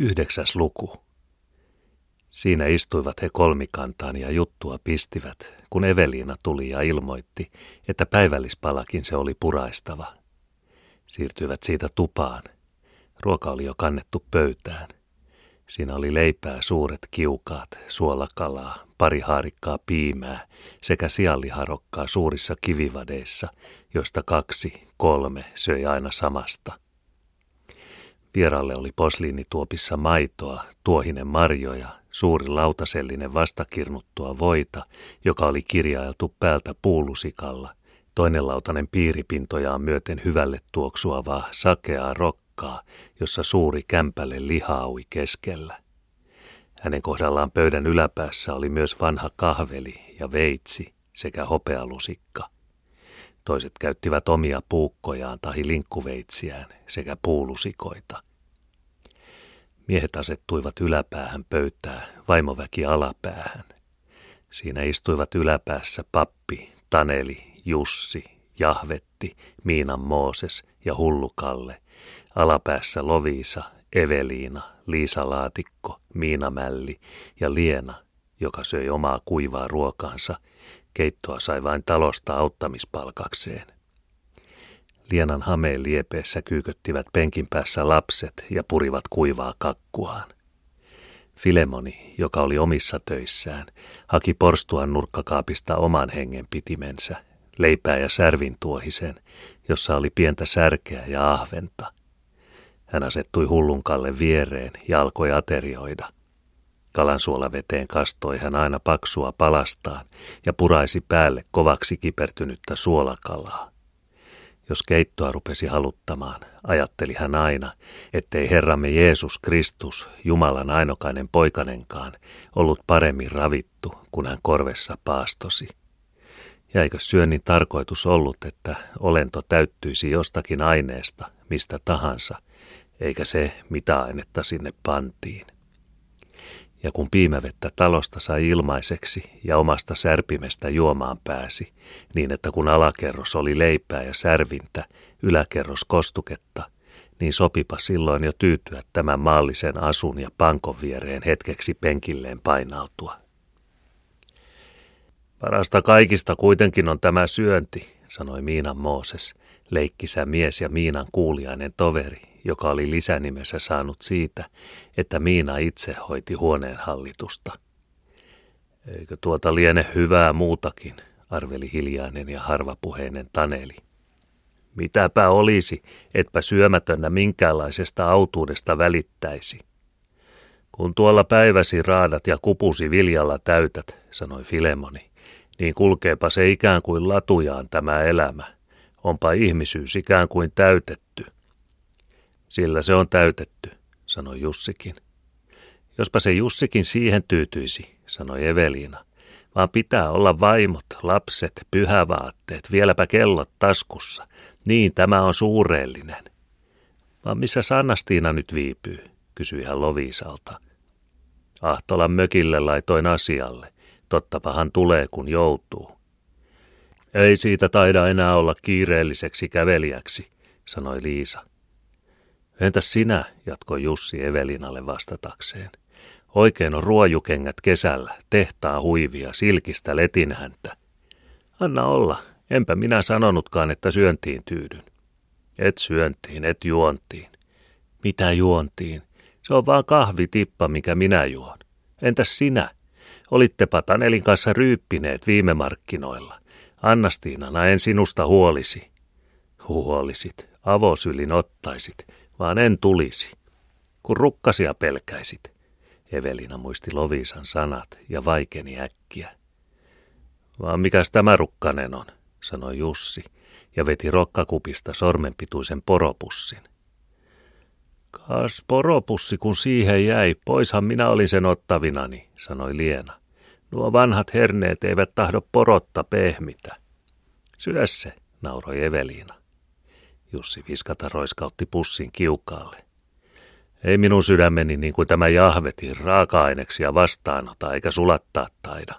Yhdeksäs luku. Siinä istuivat he kolmikantaan ja juttua pistivät, kun Eveliina tuli ja ilmoitti, että päivällispalakin se oli puraistava. Siirtyivät siitä tupaan. Ruoka oli jo kannettu pöytään. Siinä oli leipää suuret kiukaat, suolakalaa, pari haarikkaa piimää sekä sialliharokkaa suurissa kivivadeissa, joista kaksi, kolme söi aina samasta – Vieralle oli posliinituopissa maitoa, tuohinen marjoja, suuri lautasellinen vastakirnuttua voita, joka oli kirjailtu päältä puulusikalla, toinen lautanen piiripintojaan myöten hyvälle tuoksuavaa sakeaa rokkaa, jossa suuri kämpäle lihaui keskellä. Hänen kohdallaan pöydän yläpäässä oli myös vanha kahveli ja veitsi sekä hopealusikka. Toiset käyttivät omia puukkojaan tai linkkuveitsiään sekä puulusikoita. Miehet asettuivat yläpäähän pöytää, vaimoväki alapäähän. Siinä istuivat yläpäässä pappi, Taneli, Jussi, Jahvetti, Miinan Mooses ja Hullukalle. Alapäässä Loviisa, Eveliina, Liisa Laatikko, Miina Mälli ja Liena, joka söi omaa kuivaa ruokaansa. Keittoa sai vain talosta auttamispalkakseen. Lienan hameen liepeessä kyyköttivät penkin päässä lapset ja purivat kuivaa kakkuaan. Filemoni, joka oli omissa töissään, haki porstuan nurkkakaapista oman hengen pitimensä, leipää ja särvin tuohisen, jossa oli pientä särkeä ja ahventa. Hän asettui hullunkalle viereen ja alkoi aterioida. Kalansuolaveteen kastoi hän aina paksua palastaan ja puraisi päälle kovaksi kipertynyttä suolakalaa. Jos keittoa rupesi haluttamaan, ajatteli hän aina, ettei Herramme Jeesus Kristus, Jumalan ainokainen poikanenkaan, ollut paremmin ravittu, kun hän korvessa paastosi. Ja eikö syönnin tarkoitus ollut, että olento täyttyisi jostakin aineesta, mistä tahansa, eikä se, mitä ainetta sinne pantiin ja kun piimävettä talosta sai ilmaiseksi ja omasta särpimestä juomaan pääsi, niin että kun alakerros oli leipää ja särvintä, yläkerros kostuketta, niin sopipa silloin jo tyytyä tämän maallisen asun ja pankon viereen hetkeksi penkilleen painautua. Parasta kaikista kuitenkin on tämä syönti, sanoi Miinan Mooses, leikkisä mies ja Miinan kuuliainen toveri, joka oli lisänimessä saanut siitä, että Miina itse hoiti huoneen hallitusta. Eikö tuota liene hyvää muutakin, arveli hiljainen ja harvapuheinen Taneli. Mitäpä olisi, etpä syömätönnä minkäänlaisesta autuudesta välittäisi. Kun tuolla päiväsi raadat ja kupusi viljalla täytät, sanoi Filemoni, niin kulkeepa se ikään kuin latujaan tämä elämä. Onpa ihmisyys ikään kuin täytetty – sillä se on täytetty, sanoi Jussikin. Jospa se Jussikin siihen tyytyisi, sanoi Eveliina, vaan pitää olla vaimot, lapset, pyhävaatteet, vieläpä kellot taskussa. Niin tämä on suureellinen. Vaan missä Sannastiina nyt viipyy, kysyi hän Loviisalta. Ahtolan mökille laitoin asialle. Tottapahan tulee, kun joutuu. Ei siitä taida enää olla kiireelliseksi kävelijäksi, sanoi Liisa. Entäs sinä, jatkoi Jussi Evelinalle vastatakseen. Oikein on ruojukengät kesällä, tehtaa huivia, silkistä letinhäntä. Anna olla, enpä minä sanonutkaan, että syöntiin tyydyn. Et syöntiin, et juontiin. Mitä juontiin? Se on vaan kahvitippa, mikä minä juon. Entäs sinä? Olittepa Tanelin kanssa ryyppineet viime markkinoilla. Annastiinana en sinusta huolisi. Huolisit, avosylin ottaisit, vaan en tulisi. Kun rukkasia pelkäisit. Evelina muisti Lovisan sanat ja vaikeni äkkiä. Vaan mikäs tämä rukkanen on, sanoi Jussi ja veti rokkakupista sormenpituisen poropussin. Kas poropussi, kun siihen jäi, poishan minä olin sen ottavinani, sanoi Liena. Nuo vanhat herneet eivät tahdo porotta pehmitä. Syö se, nauroi Eveliina. Jussi viskata roiskautti pussin kiukaalle. Ei minun sydämeni niin kuin tämä jahveti raaka-aineksia vastaanota eikä sulattaa taida.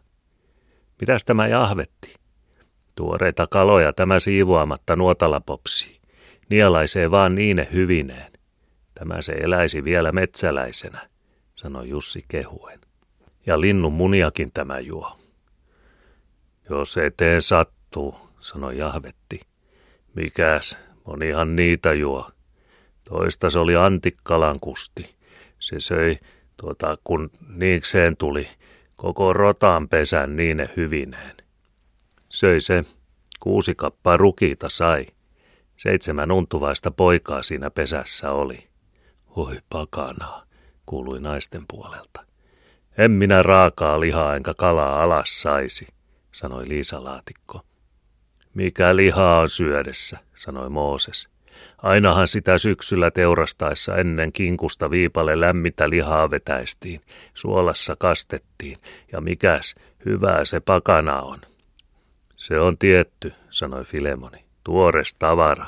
Mitäs tämä jahvetti? Tuoreita kaloja tämä siivoamatta nuotalla popsii. Nielaisee vaan niine hyvineen. Tämä se eläisi vielä metsäläisenä, sanoi Jussi kehuen. Ja linnun muniakin tämä juo. Jos eteen sattuu, sanoi Jahvetti. Mikäs, monihan niitä juo. Toista se oli Antikkalan kusti. Se söi, tuota, kun niikseen tuli, koko rotaan pesän niine hyvineen. Söi se, kuusi kappaa rukiita sai. Seitsemän untuvaista poikaa siinä pesässä oli. Oi pakanaa, kuului naisten puolelta. En minä raakaa lihaa enkä kalaa alas saisi, sanoi Liisa Laatikko. Mikä lihaa on syödessä, sanoi Mooses. Ainahan sitä syksyllä teurastaessa ennen kinkusta viipale lämmintä lihaa vetäistiin, suolassa kastettiin, ja mikäs, hyvää se pakana on. Se on tietty, sanoi Filemoni, tuores tavara.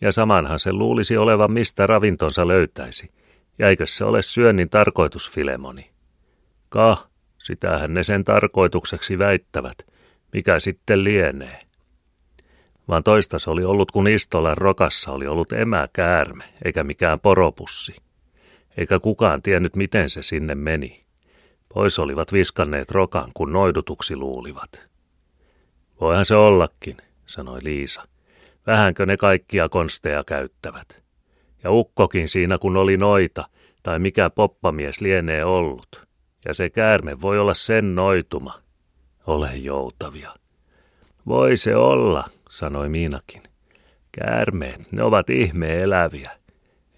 Ja samanhan se luulisi olevan, mistä ravintonsa löytäisi. Jäikö se ole syönnin tarkoitus, Filemoni? Ka, sitähän ne sen tarkoitukseksi väittävät. Mikä sitten lienee? Vaan toistas oli ollut, kun Istolan rokassa oli ollut emäkäärme, eikä mikään poropussi. Eikä kukaan tiennyt, miten se sinne meni. Pois olivat viskanneet rokan, kun noidutuksi luulivat. Voihan se ollakin, sanoi Liisa. Vähänkö ne kaikkia konsteja käyttävät. Ja ukkokin siinä, kun oli noita, tai mikä poppamies lienee ollut. Ja se käärme voi olla sen noituma. Ole joutavia. Voi se olla, sanoi Miinakin. Käärmeet, ne ovat ihme eläviä.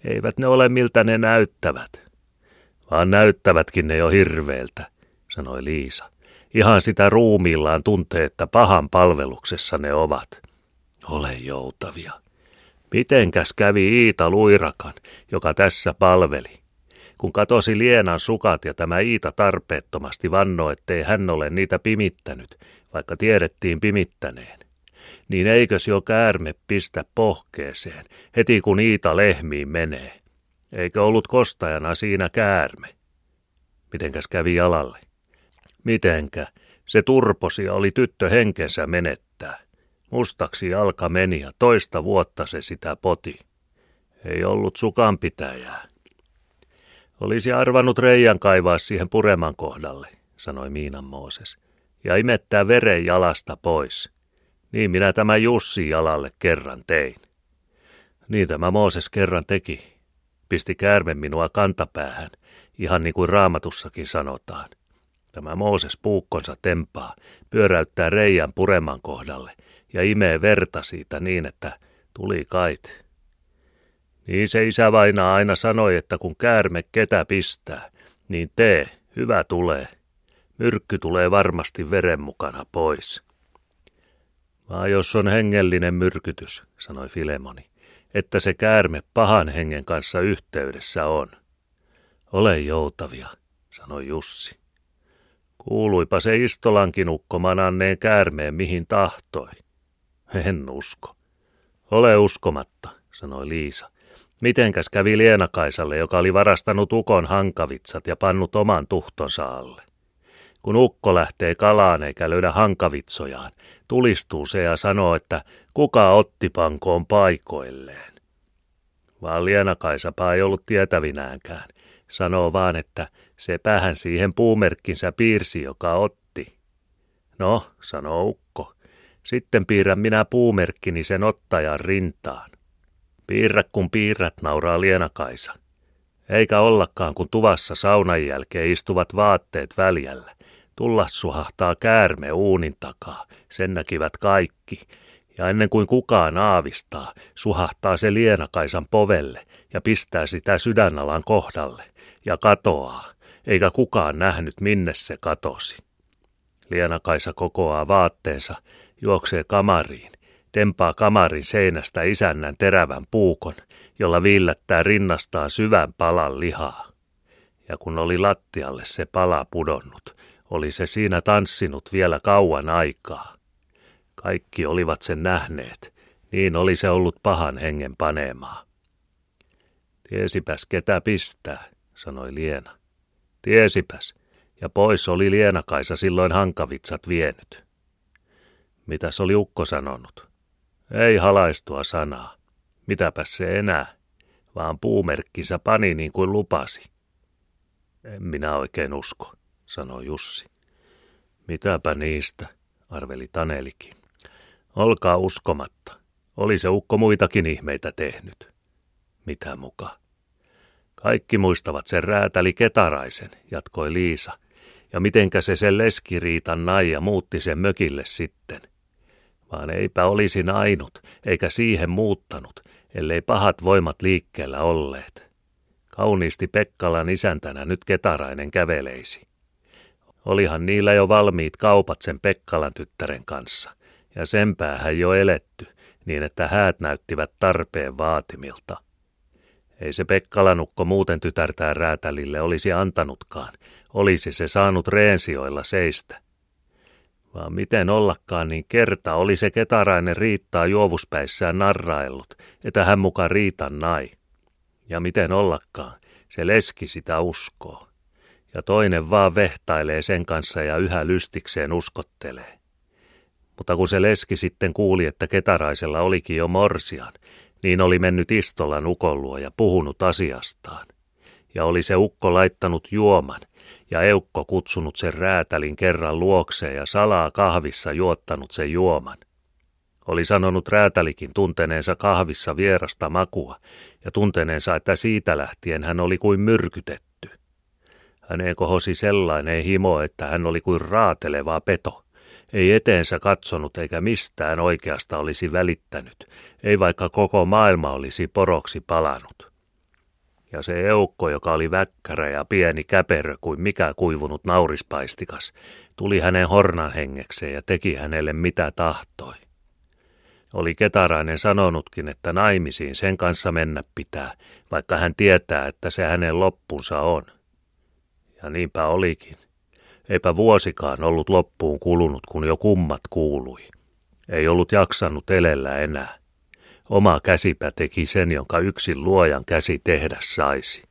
Eivät ne ole miltä ne näyttävät. Vaan näyttävätkin ne jo hirveeltä, sanoi Liisa. Ihan sitä ruumiillaan tuntee, että pahan palveluksessa ne ovat. Ole joutavia. Mitenkäs kävi Iita Luirakan, joka tässä palveli? Kun katosi Lienan sukat ja tämä Iita tarpeettomasti vannoi, ettei hän ole niitä pimittänyt, vaikka tiedettiin pimittäneen niin eikös jo käärme pistä pohkeeseen, heti kun Iita lehmiin menee. Eikö ollut kostajana siinä käärme? Mitenkäs kävi jalalle? Mitenkä? Se turposi oli tyttö henkensä menettää. Mustaksi jalka meni ja toista vuotta se sitä poti. Ei ollut sukanpitäjää. Olisi arvannut reijän kaivaa siihen pureman kohdalle, sanoi Miinan Mooses, ja imettää veren jalasta pois. Niin minä tämä Jussi jalalle kerran tein. Niin tämä Mooses kerran teki. Pisti käärme minua kantapäähän, ihan niin kuin raamatussakin sanotaan. Tämä Mooses puukkonsa tempaa, pyöräyttää reijän pureman kohdalle ja imee verta siitä niin, että tuli kait. Niin se isä vaina aina sanoi, että kun käärme ketä pistää, niin tee, hyvä tulee. Myrkky tulee varmasti veren mukana pois. Vaan jos on hengellinen myrkytys, sanoi Filemoni, että se käärme pahan hengen kanssa yhteydessä on. Ole joutavia, sanoi Jussi. Kuuluipa se Istolankin ukko mananneen käärmeen mihin tahtoi. En usko. Ole uskomatta, sanoi Liisa. Mitenkäs kävi Lienakaisalle, joka oli varastanut ukon hankavitsat ja pannut oman tuhtonsa alle? Kun ukko lähtee kalaan eikä löydä hankavitsojaan, tulistuu se ja sanoo, että kuka otti pankoon paikoilleen. Vaan Lienakaisapa ei ollut tietävinäänkään. Sanoo vaan, että se päähän siihen puumerkkinsä piirsi, joka otti. No, sanoo ukko, sitten piirrän minä puumerkkini sen ottajan rintaan. Piirrä kun piirrät, nauraa Lienakaisa. Eikä ollakaan, kun tuvassa saunan jälkeen istuvat vaatteet väljällä. Tulla suhahtaa käärme uunin takaa, sen näkivät kaikki. Ja ennen kuin kukaan aavistaa, suhahtaa se Lienakaisan povelle ja pistää sitä sydänalan kohdalle ja katoaa, eikä kukaan nähnyt minne se katosi. Lienakaisa kokoaa vaatteensa, juoksee kamariin, tempaa kamarin seinästä isännän terävän puukon, jolla viillättää rinnastaan syvän palan lihaa. Ja kun oli lattialle se pala pudonnut, oli se siinä tanssinut vielä kauan aikaa. Kaikki olivat sen nähneet, niin oli se ollut pahan hengen panemaa. Tiesipäs ketä pistää, sanoi Liena. Tiesipäs, ja pois oli Lienakaisa silloin hankavitsat vienyt. Mitäs oli Ukko sanonut? Ei halaistua sanaa. Mitäpäs se enää? vaan puumerkkinsä pani niin kuin lupasi. En minä oikein usko, sanoi Jussi. Mitäpä niistä, arveli Tanelikin. Olkaa uskomatta. Oli se ukko muitakin ihmeitä tehnyt. Mitä muka? Kaikki muistavat sen räätäli Ketaraisen, jatkoi Liisa. Ja mitenkä se sen leskiriitan naija muutti sen mökille sitten. Vaan eipä olisi ainut, eikä siihen muuttanut, ellei pahat voimat liikkeellä olleet. Kauniisti Pekkalan isäntänä nyt Ketarainen käveleisi. Olihan niillä jo valmiit kaupat sen Pekkalan tyttären kanssa, ja sen päähän jo eletty, niin että häät näyttivät tarpeen vaatimilta. Ei se Pekkalanukko muuten tytärtään räätälille olisi antanutkaan, olisi se saanut reensioilla seistä. Vaan miten ollakaan, niin kerta oli se ketarainen riittaa juovuspäissään narraillut, että hän muka riitan nai. Ja miten ollakaan, se leski sitä uskoo. Ja toinen vaan vehtailee sen kanssa ja yhä lystikseen uskottelee. Mutta kun se leski sitten kuuli, että ketaraisella olikin jo morsian, niin oli mennyt Istolan ukon ja puhunut asiastaan. Ja oli se ukko laittanut juoman, ja Eukko kutsunut sen räätälin kerran luokseen ja salaa kahvissa juottanut sen juoman. Oli sanonut räätälikin tunteneensa kahvissa vierasta makua ja tunteneensa, että siitä lähtien hän oli kuin myrkytetty. Häneen kohosi sellainen himo, että hän oli kuin raateleva peto. Ei eteensä katsonut eikä mistään oikeasta olisi välittänyt, ei vaikka koko maailma olisi poroksi palanut. Ja se eukko, joka oli väkkärä ja pieni käperö kuin mikä kuivunut naurispaistikas, tuli hänen hornan hengekseen ja teki hänelle mitä tahtoi. Oli Ketarainen sanonutkin, että naimisiin sen kanssa mennä pitää, vaikka hän tietää, että se hänen loppunsa on. Ja niinpä olikin. Eipä vuosikaan ollut loppuun kulunut, kun jo kummat kuului. Ei ollut jaksanut elellä enää. Oma käsipä teki sen, jonka yksin luojan käsi tehdä saisi.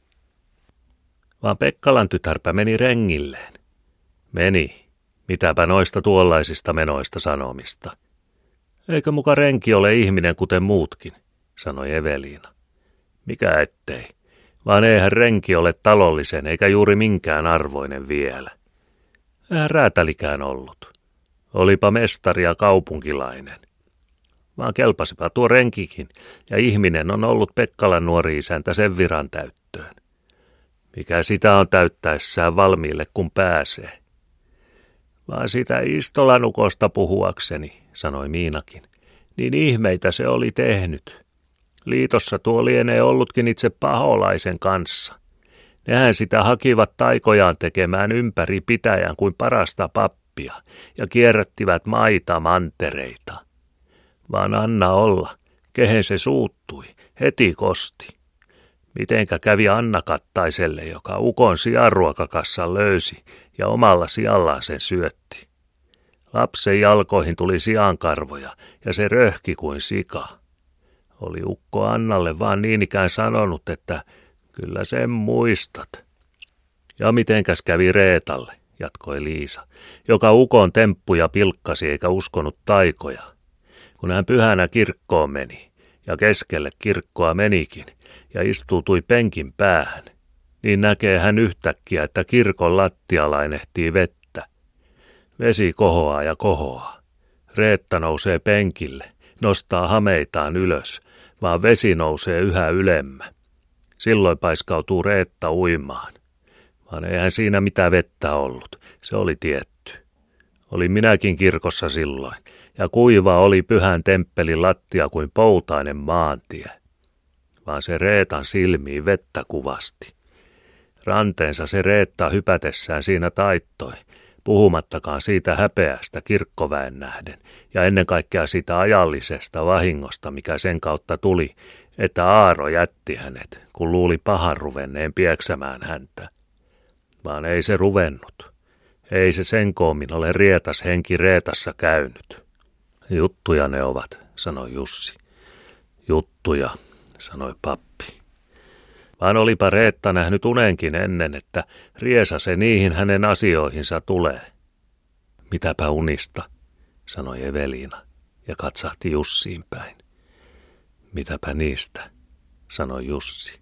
Vaan Pekkalan tytärpä meni rengilleen. Meni. Mitäpä noista tuollaisista menoista sanomista. Eikö muka renki ole ihminen kuten muutkin, sanoi Eveliina. Mikä ettei, vaan eihän renki ole talollisen eikä juuri minkään arvoinen vielä. Eihän räätälikään ollut. Olipa mestari ja kaupunkilainen. Vaan kelpasipa tuo renkikin, ja ihminen on ollut Pekkalan nuori isäntä sen viran täyttöön. Mikä sitä on täyttäessään valmiille, kun pääsee. Vaan sitä istolanukosta puhuakseni, sanoi Miinakin, niin ihmeitä se oli tehnyt. Liitossa tuo lienee ollutkin itse paholaisen kanssa. Nehän sitä hakivat taikojaan tekemään ympäri pitäjän kuin parasta pappia ja kierrättivät maita mantereita. Vaan anna olla, kehen se suuttui, heti kosti. Mitenkä kävi Anna Kattaiselle, joka ukon sianruokakassa löysi ja omalla sijallaan sen syötti. Lapsen jalkoihin tuli siankarvoja ja se röhki kuin sika. Oli ukko Annalle vaan niin ikään sanonut, että Kyllä sen muistat. Ja mitenkäs kävi Reetalle, jatkoi Liisa, joka ukon temppuja pilkkasi eikä uskonut taikoja. Kun hän pyhänä kirkkoon meni, ja keskelle kirkkoa menikin, ja istuutui penkin päähän, niin näkee hän yhtäkkiä, että kirkon lattia lainehtii vettä. Vesi kohoaa ja kohoaa. Reetta nousee penkille, nostaa hameitaan ylös, vaan vesi nousee yhä ylemmä. Silloin paiskautuu Reetta uimaan. Vaan eihän siinä mitään vettä ollut, se oli tietty. Oli minäkin kirkossa silloin, ja kuiva oli pyhän temppelin lattia kuin poutainen maantie. Vaan se Reetan silmiin vettä kuvasti. Ranteensa se Reetta hypätessään siinä taittoi, puhumattakaan siitä häpeästä kirkkoväen nähden, ja ennen kaikkea siitä ajallisesta vahingosta, mikä sen kautta tuli, että Aaro jätti hänet, kun luuli pahan ruvenneen pieksämään häntä. Vaan ei se ruvennut. Ei se sen koomin ole rietas henki reetassa käynyt. Juttuja ne ovat, sanoi Jussi. Juttuja, sanoi pappi. Vaan olipa Reetta nähnyt unenkin ennen, että riesa se niihin hänen asioihinsa tulee. Mitäpä unista, sanoi Evelina ja katsahti Jussiin päin. Mitäpä niistä, sanoi Jussi.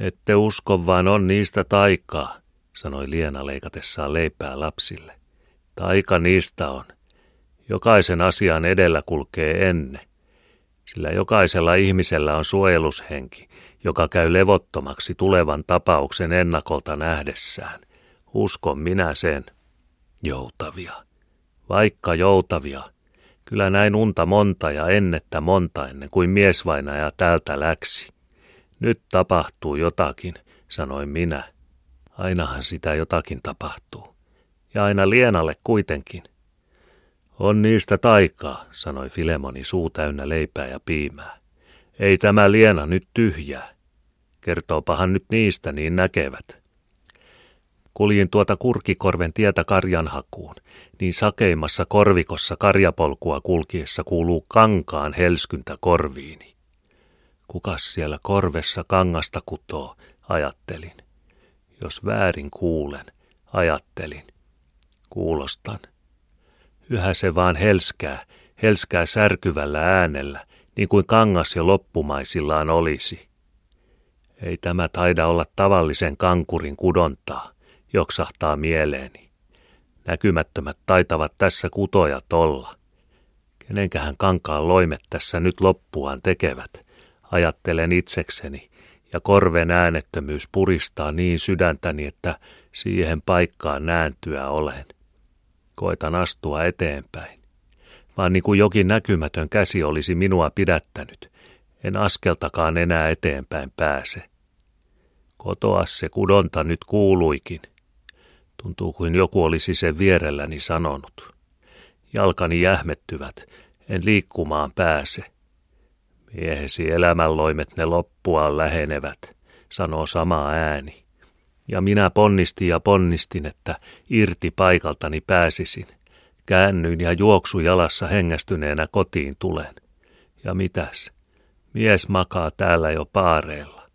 Ette usko, vaan on niistä taikaa, sanoi Liena leikatessaan leipää lapsille. Taika niistä on. Jokaisen asian edellä kulkee enne, sillä jokaisella ihmisellä on suojelushenki, joka käy levottomaksi tulevan tapauksen ennakolta nähdessään. Uskon minä sen. Joutavia. Vaikka joutavia. Kyllä näin unta monta ja ennettä monta ennen kuin miesvainaja täältä läksi. Nyt tapahtuu jotakin, sanoin minä. Ainahan sitä jotakin tapahtuu. Ja aina Lienalle kuitenkin. On niistä taikaa, sanoi Filemoni suu täynnä leipää ja piimää. Ei tämä Liena nyt tyhjää. Kertoopahan nyt niistä, niin näkevät. Kuljin tuota kurkikorven tietä karjanhakuun, niin sakeimmassa korvikossa karjapolkua kulkiessa kuuluu kankaan helskintä korviini. Kukas siellä korvessa kangasta kutoo, ajattelin. Jos väärin kuulen, ajattelin. Kuulostan. Yhä se vaan helskää, helskää särkyvällä äänellä, niin kuin kangas jo loppumaisillaan olisi. Ei tämä taida olla tavallisen kankurin kudontaa, joksahtaa mieleeni. Näkymättömät taitavat tässä kutojat olla. Kenenkähän kankaan loimet tässä nyt loppuaan tekevät, ajattelen itsekseni, ja korven äänettömyys puristaa niin sydäntäni, että siihen paikkaan nääntyä olen. Koitan astua eteenpäin. Vaan niin kuin jokin näkymätön käsi olisi minua pidättänyt, en askeltakaan enää eteenpäin pääse. Kotoa se kudonta nyt kuuluikin. Tuntuu kuin joku olisi sen vierelläni sanonut. Jalkani jähmettyvät, en liikkumaan pääse. Miehesi elämänloimet ne loppuaan lähenevät, sanoo sama ääni. Ja minä ponnistin ja ponnistin, että irti paikaltani pääsisin. Käännyin ja juoksu jalassa hengästyneenä kotiin tulen. Ja mitäs? Mies makaa täällä jo paareella.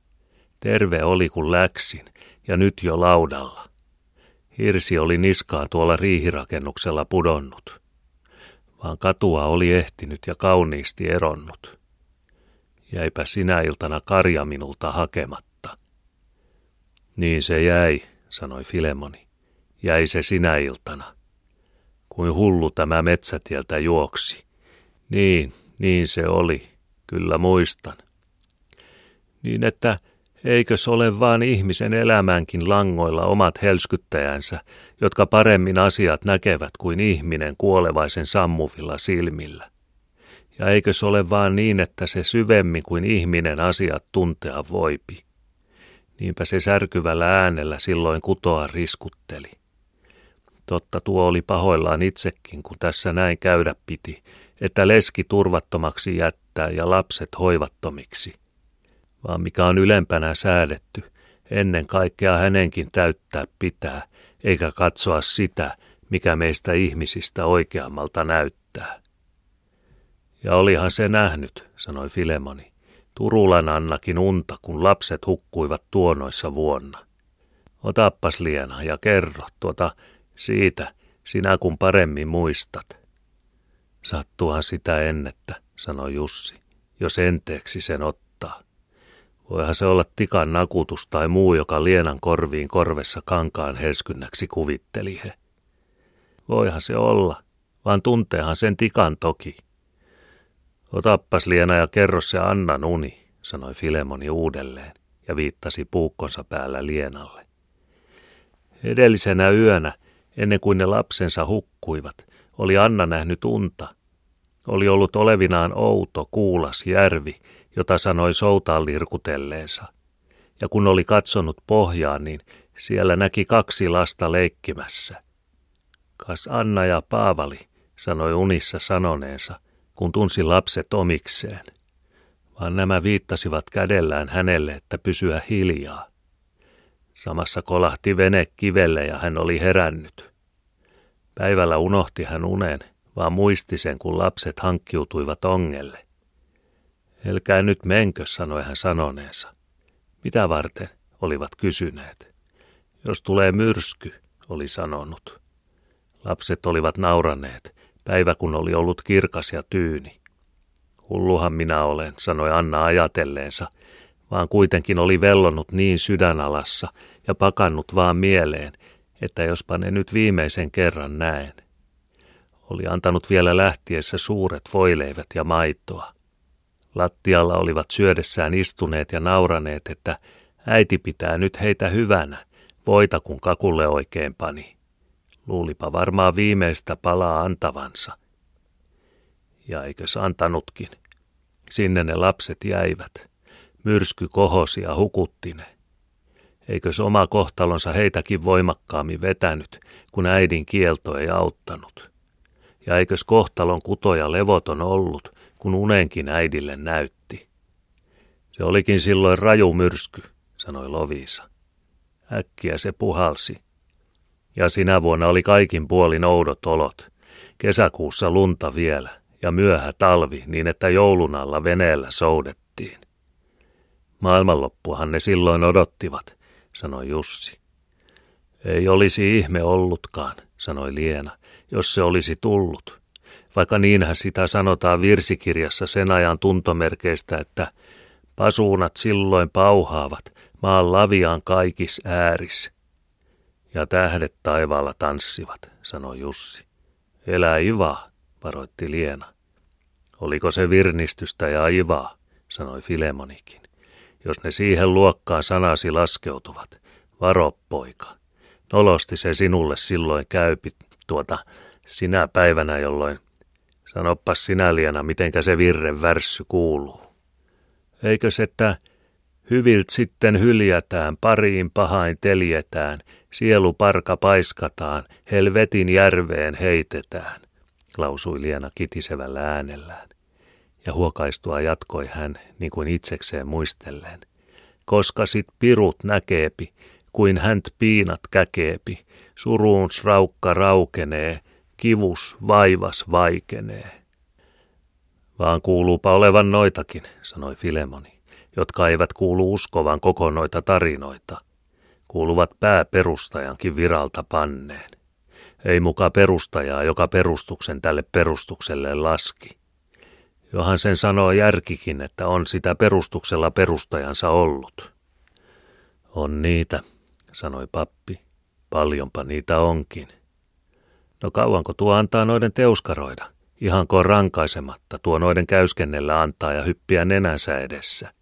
Terve oli kun läksin, ja nyt jo laudalla. Hirsi oli niskaa tuolla riihirakennuksella pudonnut. Vaan katua oli ehtinyt ja kauniisti eronnut. Jäipä sinä iltana karja minulta hakematta. Niin se jäi, sanoi Filemoni. Jäi se sinä iltana. Kuin hullu tämä metsätieltä juoksi. Niin, niin se oli. Kyllä muistan. Niin että eikös ole vaan ihmisen elämänkin langoilla omat helskyttäjänsä, jotka paremmin asiat näkevät kuin ihminen kuolevaisen sammuvilla silmillä. Ja eikös ole vaan niin, että se syvemmin kuin ihminen asiat tuntea voipi. Niinpä se särkyvällä äänellä silloin kutoa riskutteli. Totta tuo oli pahoillaan itsekin, kun tässä näin käydä piti, että leski turvattomaksi jättää ja lapset hoivattomiksi. Vaan mikä on ylempänä säädetty, ennen kaikkea hänenkin täyttää pitää, eikä katsoa sitä, mikä meistä ihmisistä oikeammalta näyttää. Ja olihan se nähnyt, sanoi Filemoni. Turulan Annakin unta, kun lapset hukkuivat tuonoissa vuonna. Otappas Liena ja kerro tuota siitä, sinä kun paremmin muistat. Sattuhan sitä ennettä, sanoi Jussi, jos enteeksi sen ottaa. Voihan se olla tikan nakutus tai muu, joka Lienan korviin korvessa kankaan helskynnäksi kuvitteli he. Voihan se olla, vaan tunteehan sen tikan toki. Otappas Liena ja kerro se Annan uni, sanoi Filemoni uudelleen ja viittasi puukkonsa päällä Lienalle. Edellisenä yönä, ennen kuin ne lapsensa hukkuivat, oli Anna nähnyt unta. Oli ollut olevinaan outo, kuulas järvi, jota sanoi soutaan lirkutelleensa. Ja kun oli katsonut pohjaan, niin siellä näki kaksi lasta leikkimässä. Kas Anna ja Paavali, sanoi unissa sanoneensa – kun tunsi lapset omikseen, vaan nämä viittasivat kädellään hänelle, että pysyä hiljaa. Samassa kolahti vene kivelle ja hän oli herännyt. Päivällä unohti hän unen, vaan muisti sen, kun lapset hankkiutuivat ongelle. Elkää nyt menkö, sanoi hän sanoneensa. Mitä varten, olivat kysyneet. Jos tulee myrsky, oli sanonut. Lapset olivat nauraneet, Päivä kun oli ollut kirkas ja tyyni. Hulluhan minä olen, sanoi Anna ajatelleensa, vaan kuitenkin oli vellonut niin sydänalassa ja pakannut vaan mieleen, että jospa ne nyt viimeisen kerran näen. Oli antanut vielä lähtiessä suuret voileivät ja maitoa. Lattialla olivat syödessään istuneet ja nauraneet, että äiti pitää nyt heitä hyvänä, voita kun kakulle oikein pani. Luulipa varmaan viimeistä palaa antavansa. Ja eikös antanutkin. Sinne ne lapset jäivät. Myrsky kohosi ja hukutti ne. Eikös oma kohtalonsa heitäkin voimakkaammin vetänyt, kun äidin kielto ei auttanut. Ja eikös kohtalon kutoja levoton ollut, kun unenkin äidille näytti. Se olikin silloin raju myrsky, sanoi Lovisa. Äkkiä se puhalsi. Ja sinä vuonna oli kaikin puolin oudot olot. Kesäkuussa lunta vielä ja myöhä talvi niin, että joulun alla veneellä soudettiin. Maailmanloppuhan ne silloin odottivat, sanoi Jussi. Ei olisi ihme ollutkaan, sanoi Liena, jos se olisi tullut. Vaikka niinhän sitä sanotaan virsikirjassa sen ajan tuntomerkeistä, että pasuunat silloin pauhaavat, maan laviaan kaikis ääris. Ja tähdet taivaalla tanssivat, sanoi Jussi. Elä Iva, varoitti Liena. Oliko se virnistystä ja Ivaa, sanoi Filemonikin. Jos ne siihen luokkaan sanasi laskeutuvat, varo poika. Nolosti se sinulle silloin käypi tuota sinä päivänä, jolloin Sanoppas sinä Liena, mitenkä se virren värssy kuuluu. Eikös, että hyvilt sitten hyljätään, pariin pahain teljetään, sielu parka paiskataan, helvetin järveen heitetään, lausui Liena kitisevällä äänellään. Ja huokaistua jatkoi hän, niin kuin itsekseen muistellen. Koska sit pirut näkeepi, kuin hänt piinat käkeepi, suruuns raukka raukenee, kivus vaivas vaikenee. Vaan kuuluupa olevan noitakin, sanoi Filemoni, jotka eivät kuulu uskovan koko noita tarinoita. Kuuluvat pääperustajankin viralta panneen. Ei muka perustajaa, joka perustuksen tälle perustukselle laski. Johan sen sanoo järkikin, että on sitä perustuksella perustajansa ollut. On niitä, sanoi pappi. Paljonpa niitä onkin. No kauanko tuo antaa noiden teuskaroida? Ihanko rankaisematta tuo noiden käyskennellä antaa ja hyppiä nenänsä edessä?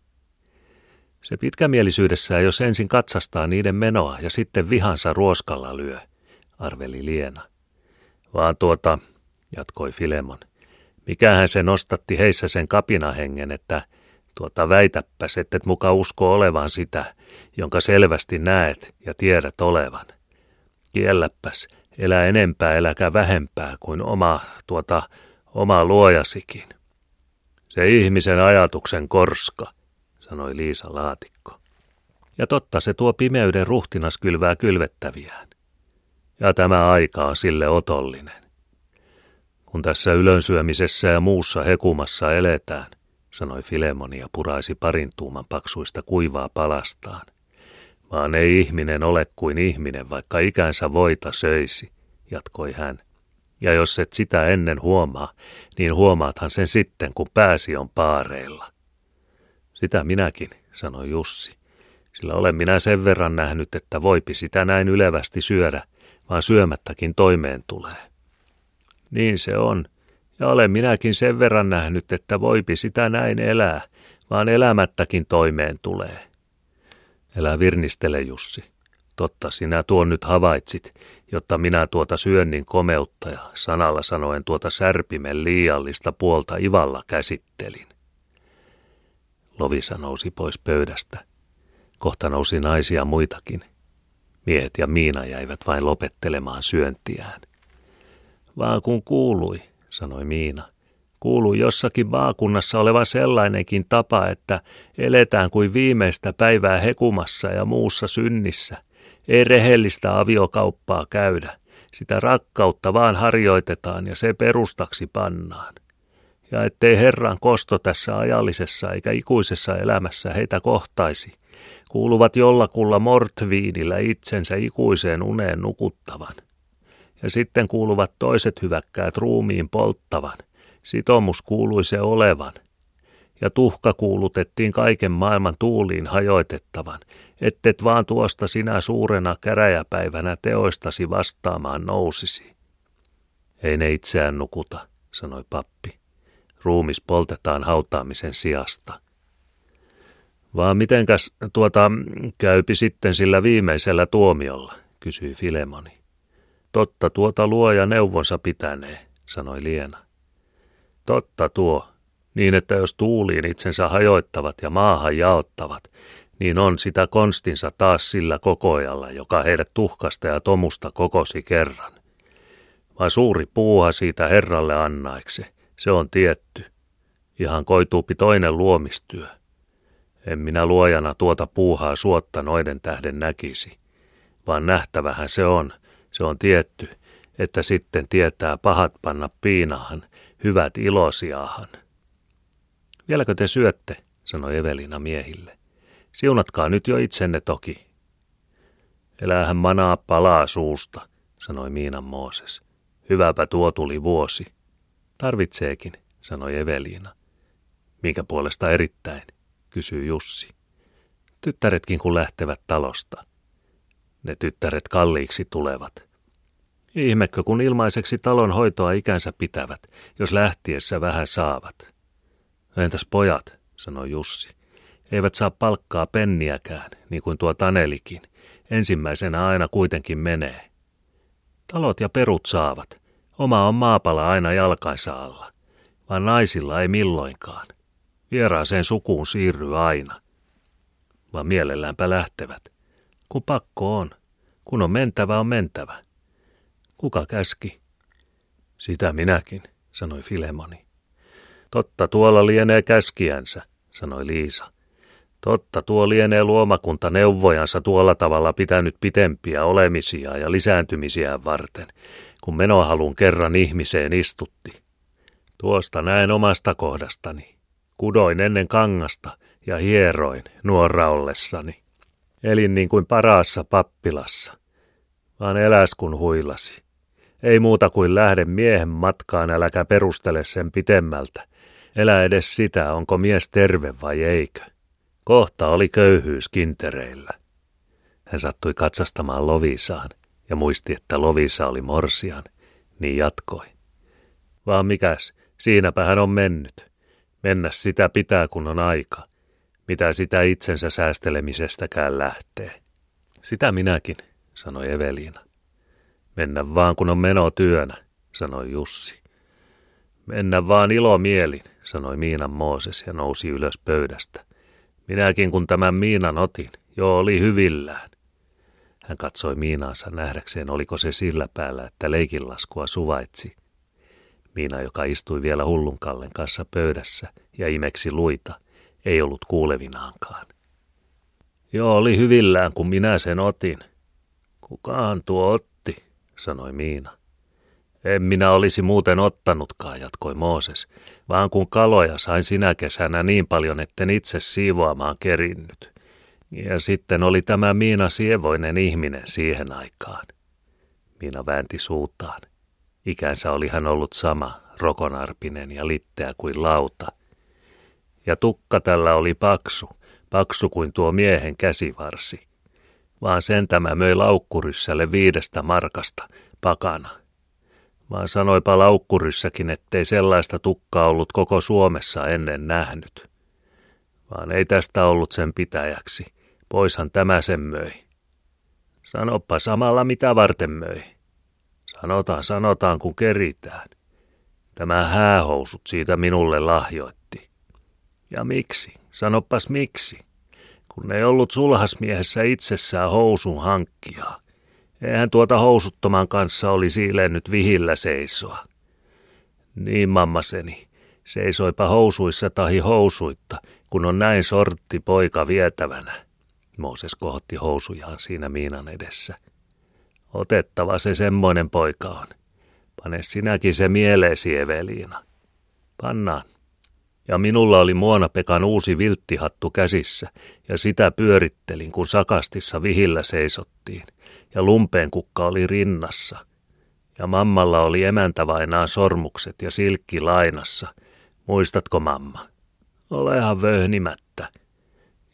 Se pitkämielisyydessään jos ensin katsastaa niiden menoa ja sitten vihansa ruoskalla lyö, arveli Liena. Vaan tuota, jatkoi Filemon, mikähän se nostatti heissä sen kapinahengen, että tuota väitäppäs, et muka usko olevan sitä, jonka selvästi näet ja tiedät olevan. Kielläpäs, elä enempää eläkä vähempää kuin oma, tuota, oma luojasikin. Se ihmisen ajatuksen korska, sanoi Liisa Laatikko. Ja totta se tuo pimeyden ruhtinas kylvää kylvettäviään. Ja tämä aika on sille otollinen. Kun tässä ylönsyömisessä ja muussa hekumassa eletään, sanoi Filemoni ja puraisi parin tuuman paksuista kuivaa palastaan – vaan ei ihminen ole kuin ihminen, vaikka ikänsä voita söisi, jatkoi hän. Ja jos et sitä ennen huomaa, niin huomaathan sen sitten, kun pääsi on paareilla. Sitä minäkin, sanoi Jussi, sillä olen minä sen verran nähnyt, että voipi sitä näin ylevästi syödä, vaan syömättäkin toimeen tulee. Niin se on, ja olen minäkin sen verran nähnyt, että voipi sitä näin elää, vaan elämättäkin toimeen tulee. Älä virnistele, Jussi. Totta, sinä tuon nyt havaitsit, jotta minä tuota syönnin komeutta ja sanalla sanoen tuota särpimen liiallista puolta ivalla käsittelin. Lovisa nousi pois pöydästä. Kohta nousi naisia muitakin. Miehet ja Miina jäivät vain lopettelemaan syöntiään. Vaan kun kuului, sanoi Miina – kuuluu jossakin maakunnassa oleva sellainenkin tapa, että eletään kuin viimeistä päivää hekumassa ja muussa synnissä. Ei rehellistä aviokauppaa käydä. Sitä rakkautta vaan harjoitetaan ja se perustaksi pannaan. Ja ettei Herran kosto tässä ajallisessa eikä ikuisessa elämässä heitä kohtaisi, kuuluvat jollakulla mortviinillä itsensä ikuiseen uneen nukuttavan. Ja sitten kuuluvat toiset hyväkkäät ruumiin polttavan, Sitomus kuului se olevan. ja tuhka kuulutettiin kaiken maailman tuuliin hajoitettavan, ettet vaan tuosta sinä suurena käräjäpäivänä teoistasi vastaamaan nousisi. Ei ne itseään nukuta, sanoi pappi. Ruumis poltetaan hautaamisen sijasta. Vaan mitenkäs tuota käypi sitten sillä viimeisellä tuomiolla, kysyi Filemoni. Totta tuota luoja neuvonsa pitänee, sanoi Liena. Totta tuo, niin että jos tuuliin itsensä hajoittavat ja maahan jaottavat, niin on sitä konstinsa taas sillä kokoajalla, joka heidät tuhkasta ja tomusta kokosi kerran. Vai suuri puuha siitä herralle annaiksi, se on tietty. Ihan koituupi toinen luomistyö. En minä luojana tuota puuhaa suotta noiden tähden näkisi, vaan nähtävähän se on, se on tietty, että sitten tietää pahat panna piinahan, hyvät ilosiahan. Vieläkö te syötte, sanoi Evelina miehille. Siunatkaa nyt jo itsenne toki. Elähän manaa palaa suusta, sanoi Miinan Mooses. Hyväpä tuo tuli vuosi. Tarvitseekin, sanoi Evelina. Minkä puolesta erittäin, kysyi Jussi. Tyttäretkin kun lähtevät talosta. Ne tyttäret kalliiksi tulevat. Ihmekö, kun ilmaiseksi talon hoitoa ikänsä pitävät, jos lähtiessä vähän saavat. Entäs pojat, sanoi Jussi. Eivät saa palkkaa penniäkään, niin kuin tuo Tanelikin. Ensimmäisenä aina kuitenkin menee. Talot ja perut saavat. Oma on maapala aina jalkainsa alla. Vaan naisilla ei milloinkaan. Vieraaseen sukuun siirryy aina. Vaan mielelläänpä lähtevät. Kun pakko on. Kun on mentävä, on mentävä. Kuka käski? Sitä minäkin, sanoi Filemoni. Totta tuolla lienee käskiänsä, sanoi Liisa. Totta tuo lienee luomakunta neuvojansa tuolla tavalla pitänyt pitempiä olemisia ja lisääntymisiä varten, kun menohalun kerran ihmiseen istutti. Tuosta näen omasta kohdastani. Kudoin ennen kangasta ja hieroin nuora ollessani. Elin niin kuin paraassa pappilassa, vaan eläs kun huilasi. Ei muuta kuin lähde miehen matkaan, äläkä perustele sen pitemmältä. Elä edes sitä, onko mies terve vai eikö. Kohta oli köyhyys kintereillä. Hän sattui katsastamaan Lovisaan ja muisti, että Lovisa oli morsian, niin jatkoi. Vaan mikäs, siinäpä hän on mennyt. Mennä sitä pitää, kun on aika. Mitä sitä itsensä säästelemisestäkään lähtee. Sitä minäkin, sanoi Eveliina. Mennä vaan, kun on meno työnä, sanoi Jussi. Mennä vaan ilomielin, sanoi Miinan Mooses ja nousi ylös pöydästä. Minäkin kun tämän Miinan otin, jo oli hyvillään. Hän katsoi Miinaansa nähdäkseen, oliko se sillä päällä, että leikinlaskua suvaitsi. Miina, joka istui vielä hullunkallen kanssa pöydässä ja imeksi luita, ei ollut kuulevinaankaan. Joo, oli hyvillään, kun minä sen otin. Kukaan tuo otti, sanoi Miina. En minä olisi muuten ottanutkaan, jatkoi Mooses, vaan kun kaloja sain sinä kesänä niin paljon, etten itse siivoamaan kerinnyt. Ja sitten oli tämä Miina sievoinen ihminen siihen aikaan. Miina väänti suutaan. Ikänsä oli hän ollut sama, rokonarpinen ja litteä kuin lauta. Ja tukka tällä oli paksu, paksu kuin tuo miehen käsivarsi. Vaan sen tämä möi laukkuryssälle viidestä markasta, pakana vaan sanoipa laukkuryssäkin, ettei sellaista tukkaa ollut koko Suomessa ennen nähnyt. Vaan ei tästä ollut sen pitäjäksi. Poishan tämä sen möi. Sanoppa samalla mitä varten möi. Sanotaan, sanotaan, kun keritään. Tämä häähousut siitä minulle lahjoitti. Ja miksi? Sanoppas miksi? Kun ei ollut sulhasmiehessä itsessään housun hankkijaa. Eihän tuota housuttoman kanssa olisi ilennyt vihillä seisoa. Niin mammaseni, seisoipa housuissa tahi housuitta, kun on näin sortti poika vietävänä. Mooses kohotti housujaan siinä Miinan edessä. Otettava se semmoinen poika on. Pane sinäkin se mieleesi, Eveliina. Pannaan. Ja minulla oli Muona Pekan uusi vilttihattu käsissä, ja sitä pyörittelin, kun sakastissa vihillä seisottiin ja lumpeenkukka oli rinnassa. Ja mammalla oli emäntävainaa sormukset ja silkki lainassa. Muistatko mamma? Olehan vöhnimättä.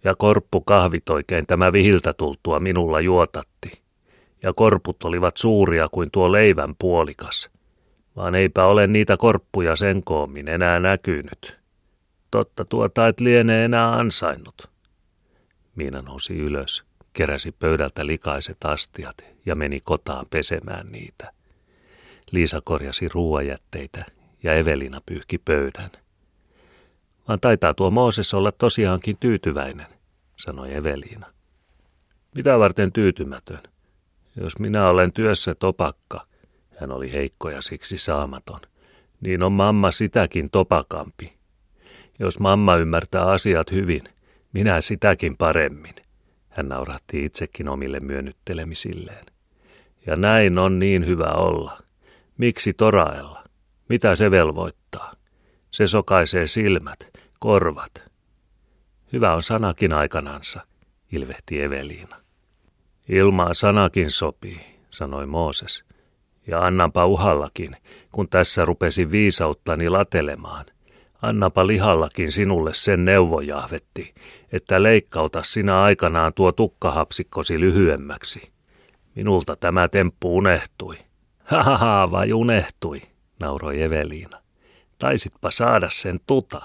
Ja korppu kahvit oikein tämä vihiltä tultua minulla juotatti. Ja korput olivat suuria kuin tuo leivän puolikas. Vaan eipä ole niitä korppuja sen koommin enää näkynyt. Totta tuota et liene enää ansainnut. Miina nousi ylös, keräsi pöydältä likaiset astiat ja meni kotaan pesemään niitä. Liisa korjasi ruuajätteitä ja Evelina pyyhki pöydän. Vaan taitaa tuo Mooses olla tosiaankin tyytyväinen, sanoi Evelina. Mitä varten tyytymätön? Jos minä olen työssä topakka, hän oli heikko ja siksi saamaton, niin on mamma sitäkin topakampi. Jos mamma ymmärtää asiat hyvin, minä sitäkin paremmin. Hän naurahti itsekin omille myönnyttelemisilleen. Ja näin on niin hyvä olla. Miksi toraella? Mitä se velvoittaa? Se sokaisee silmät, korvat. Hyvä on sanakin aikanansa, ilvehti Eveliina. Ilmaa sanakin sopii, sanoi Mooses. Ja annanpa uhallakin, kun tässä rupesi viisauttani latelemaan. Annapa lihallakin sinulle sen neuvojahvetti, että leikkauta sinä aikanaan tuo tukkahapsikkosi lyhyemmäksi. Minulta tämä temppu unehtui. Hahaha, vai unehtui, nauroi Eveliina. Taisitpa saada sen tuta.